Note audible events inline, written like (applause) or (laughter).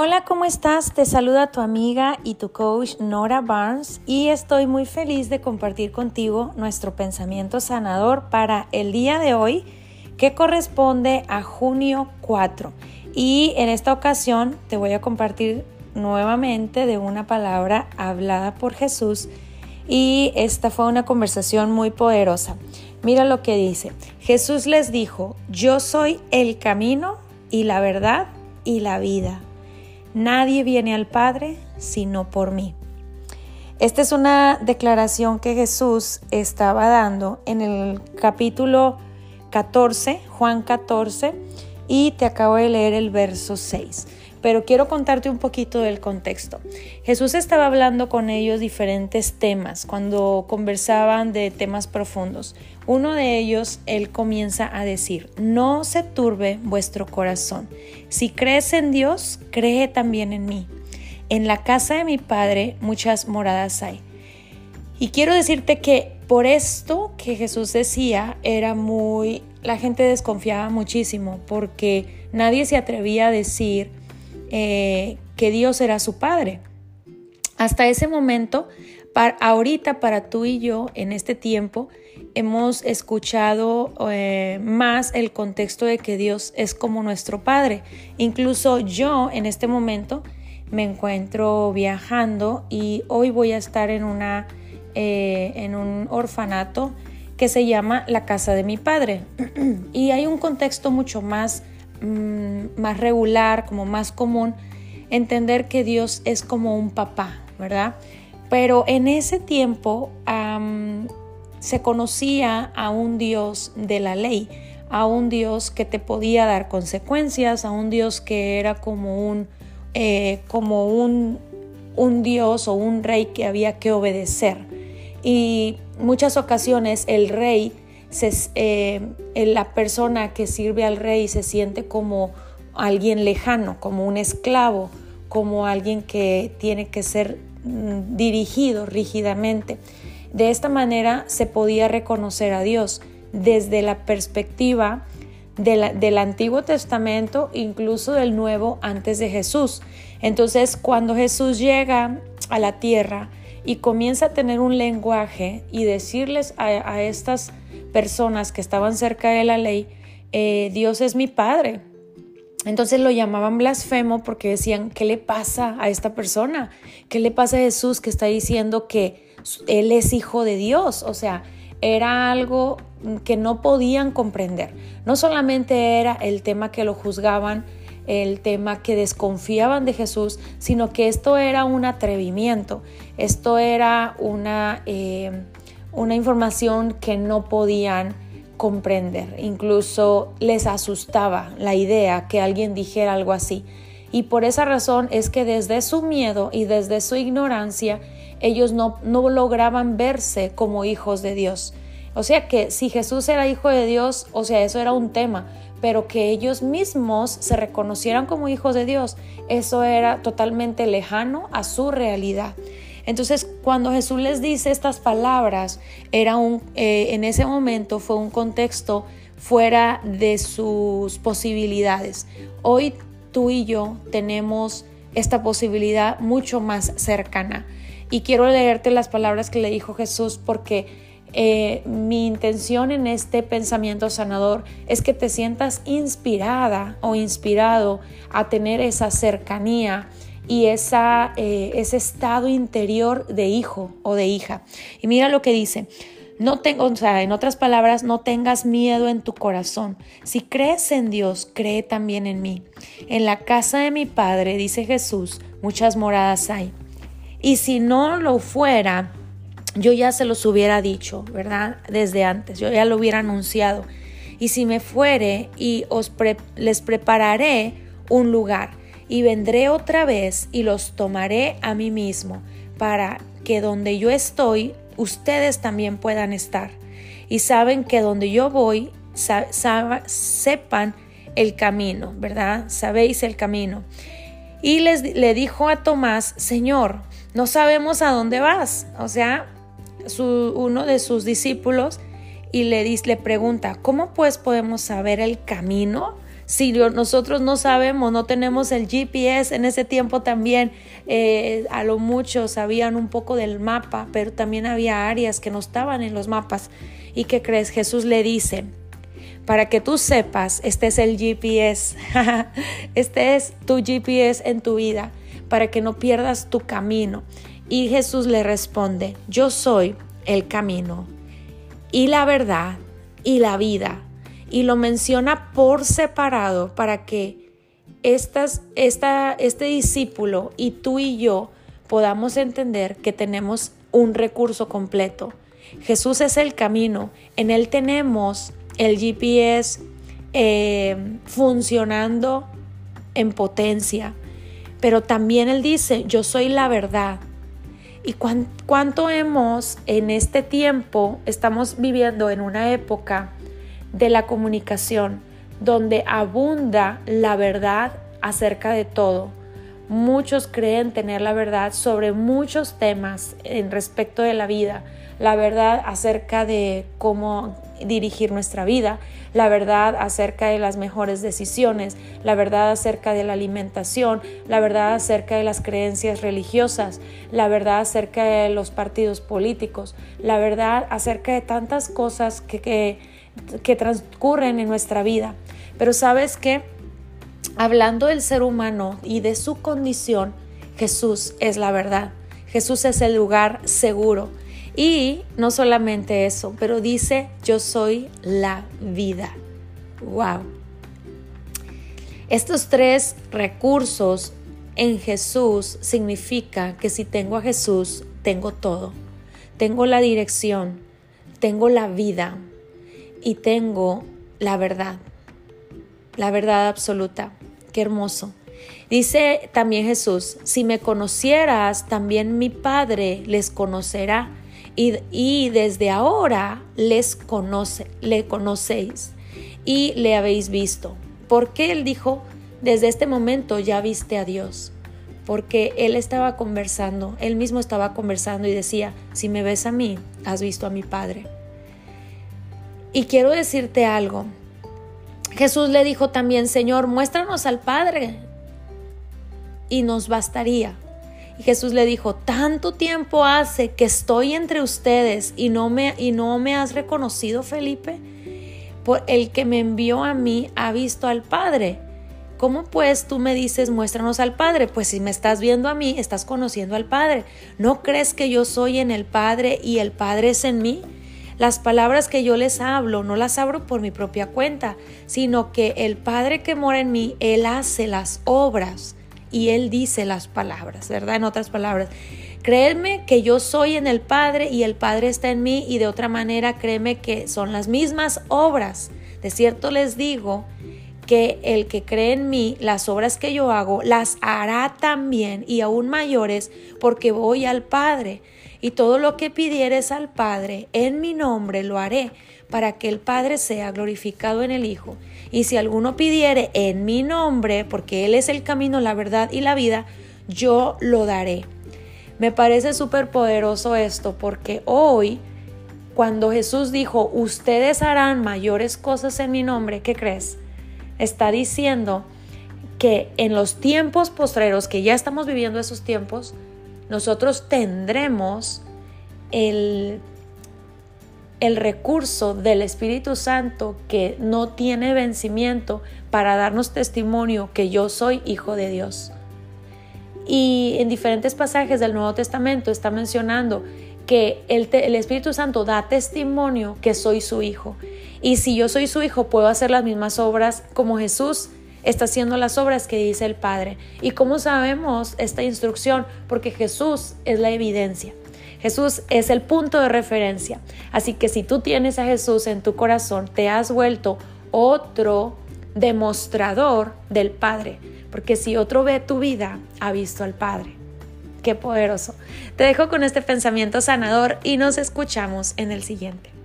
Hola, ¿cómo estás? Te saluda tu amiga y tu coach Nora Barnes y estoy muy feliz de compartir contigo nuestro pensamiento sanador para el día de hoy que corresponde a junio 4. Y en esta ocasión te voy a compartir nuevamente de una palabra hablada por Jesús y esta fue una conversación muy poderosa. Mira lo que dice. Jesús les dijo, yo soy el camino y la verdad y la vida. Nadie viene al Padre sino por mí. Esta es una declaración que Jesús estaba dando en el capítulo 14, Juan 14, y te acabo de leer el verso 6 pero quiero contarte un poquito del contexto. Jesús estaba hablando con ellos diferentes temas cuando conversaban de temas profundos. Uno de ellos, él comienza a decir, no se turbe vuestro corazón. Si crees en Dios, cree también en mí. En la casa de mi Padre muchas moradas hay. Y quiero decirte que por esto que Jesús decía era muy, la gente desconfiaba muchísimo porque nadie se atrevía a decir, eh, que Dios era su Padre. Hasta ese momento, para, ahorita para tú y yo, en este tiempo, hemos escuchado eh, más el contexto de que Dios es como nuestro Padre. Incluso yo en este momento me encuentro viajando y hoy voy a estar en, una, eh, en un orfanato que se llama la casa de mi padre. (clears throat) y hay un contexto mucho más Mm, más regular, como más común, entender que Dios es como un papá, ¿verdad? Pero en ese tiempo se conocía a un Dios de la ley, a un Dios que te podía dar consecuencias, a un Dios que era como un, eh, como un, un Dios o un rey que había que obedecer. Y muchas ocasiones el rey eh, la persona que sirve al rey se siente como alguien lejano, como un esclavo, como alguien que tiene que ser mm, dirigido rígidamente. De esta manera se podía reconocer a Dios desde la perspectiva del Antiguo Testamento, incluso del Nuevo antes de Jesús. Entonces, cuando Jesús llega a la tierra y comienza a tener un lenguaje y decirles a estas personas que estaban cerca de la ley, eh, Dios es mi Padre. Entonces lo llamaban blasfemo porque decían, ¿qué le pasa a esta persona? ¿Qué le pasa a Jesús que está diciendo que Él es hijo de Dios? O sea, era algo que no podían comprender. No solamente era el tema que lo juzgaban, el tema que desconfiaban de Jesús, sino que esto era un atrevimiento, esto era una... Eh, una información que no podían comprender. Incluso les asustaba la idea que alguien dijera algo así. Y por esa razón es que desde su miedo y desde su ignorancia, ellos no, no lograban verse como hijos de Dios. O sea que si Jesús era hijo de Dios, o sea, eso era un tema, pero que ellos mismos se reconocieran como hijos de Dios, eso era totalmente lejano a su realidad. Entonces, cuando Jesús les dice estas palabras, era un, eh, en ese momento fue un contexto fuera de sus posibilidades. Hoy tú y yo tenemos esta posibilidad mucho más cercana. Y quiero leerte las palabras que le dijo Jesús porque eh, mi intención en este pensamiento sanador es que te sientas inspirada o inspirado a tener esa cercanía y eh, ese estado interior de hijo o de hija. Y mira lo que dice. No tengo, o sea, en otras palabras, no tengas miedo en tu corazón. Si crees en Dios, cree también en mí. En la casa de mi Padre, dice Jesús, muchas moradas hay. Y si no lo fuera, yo ya se los hubiera dicho, ¿verdad? Desde antes, yo ya lo hubiera anunciado. Y si me fuere y os les prepararé un lugar y vendré otra vez y los tomaré a mí mismo, para que donde yo estoy, ustedes también puedan estar. Y saben que donde yo voy, sepan el camino, ¿verdad? Sabéis el camino. Y les, le dijo a Tomás, Señor, no sabemos a dónde vas. O sea, uno de sus discípulos y le, le pregunta, ¿cómo pues podemos saber el camino si nosotros no sabemos, no tenemos el GPS, en ese tiempo también eh, a lo mucho sabían un poco del mapa, pero también había áreas que no estaban en los mapas. ¿Y qué crees? Jesús le dice, para que tú sepas, este es el GPS, (laughs) este es tu GPS en tu vida, para que no pierdas tu camino. Y Jesús le responde, yo soy el camino y la verdad y la vida y lo menciona por separado para que estas, esta, este discípulo y tú y yo podamos entender que tenemos un recurso completo. Jesús es el camino, en Él tenemos el GPS eh, funcionando en potencia, pero también Él dice, yo soy la verdad. ¿Y cuánto hemos en este tiempo, estamos viviendo en una época de la comunicación, donde abunda la verdad acerca de todo. Muchos creen tener la verdad sobre muchos temas en respecto de la vida, la verdad acerca de cómo dirigir nuestra vida, la verdad acerca de las mejores decisiones, la verdad acerca de la alimentación, la verdad acerca de las creencias religiosas, la verdad acerca de los partidos políticos, la verdad acerca de tantas cosas que, que que transcurren en nuestra vida. Pero sabes que, hablando del ser humano y de su condición, Jesús es la verdad. Jesús es el lugar seguro. Y no solamente eso, pero dice, yo soy la vida. ¡Wow! Estos tres recursos en Jesús significa que si tengo a Jesús, tengo todo. Tengo la dirección, tengo la vida, y tengo la verdad, la verdad absoluta. Qué hermoso. Dice también Jesús, si me conocieras, también mi Padre les conocerá y, desde ahora les conoce, le conocéis y le habéis visto. Porque él dijo, desde este momento ya viste a Dios? Porque él estaba conversando, él mismo estaba conversando y decía, si me ves a mí, has visto a mi Padre. Y quiero decirte algo. Jesús le dijo también, Señor, muéstranos al Padre y nos bastaría. Y Jesús le dijo, tanto tiempo hace que estoy entre ustedes y no me, y no me has reconocido, Felipe. Por el que me envió a mí ha visto al Padre. ¿Cómo pues tú me dices, muéstranos al Padre? Pues si me estás viendo a mí, estás conociendo al Padre. ¿No crees que yo soy en el Padre y el Padre es en mí? Las palabras que yo les hablo no las abro por mi propia cuenta, sino que el Padre que mora en mí, Él hace las obras y Él dice las palabras, ¿verdad? En otras palabras, créeme que yo soy en el Padre y el Padre está en mí y de otra manera créeme que son las mismas obras. De cierto les digo que el que cree en mí, las obras que yo hago, las hará también y aún mayores porque voy al Padre y todo lo que pidieres al Padre en mi nombre lo haré, para que el Padre sea glorificado en el Hijo. Y si alguno pidiere en mi nombre, porque Él es el camino, la verdad y la vida, yo lo daré. Me parece súper poderoso esto, porque hoy, cuando Jesús dijo, ustedes harán mayores cosas en mi nombre, ¿qué crees? Está diciendo que en los tiempos postreros, que ya estamos viviendo esos tiempos, nosotros tendremos el, el recurso del Espíritu Santo que no tiene vencimiento para darnos testimonio que yo soy hijo de Dios. Y en diferentes pasajes del Nuevo Testamento está mencionando que el, el, Espíritu Santo da testimonio que soy su hijo. Y si yo soy su hijo, puedo hacer las mismas obras como Jesús está haciendo las obras que dice el Padre. ¿Y cómo sabemos esta instrucción? Porque Jesús es la evidencia. Jesús es el punto de referencia. Así que si tú tienes a Jesús en tu corazón, te has vuelto otro demostrador del Padre. Porque si otro ve tu vida, ha visto al Padre. Qué poderoso. Te dejo con este pensamiento sanador y nos escuchamos en el siguiente.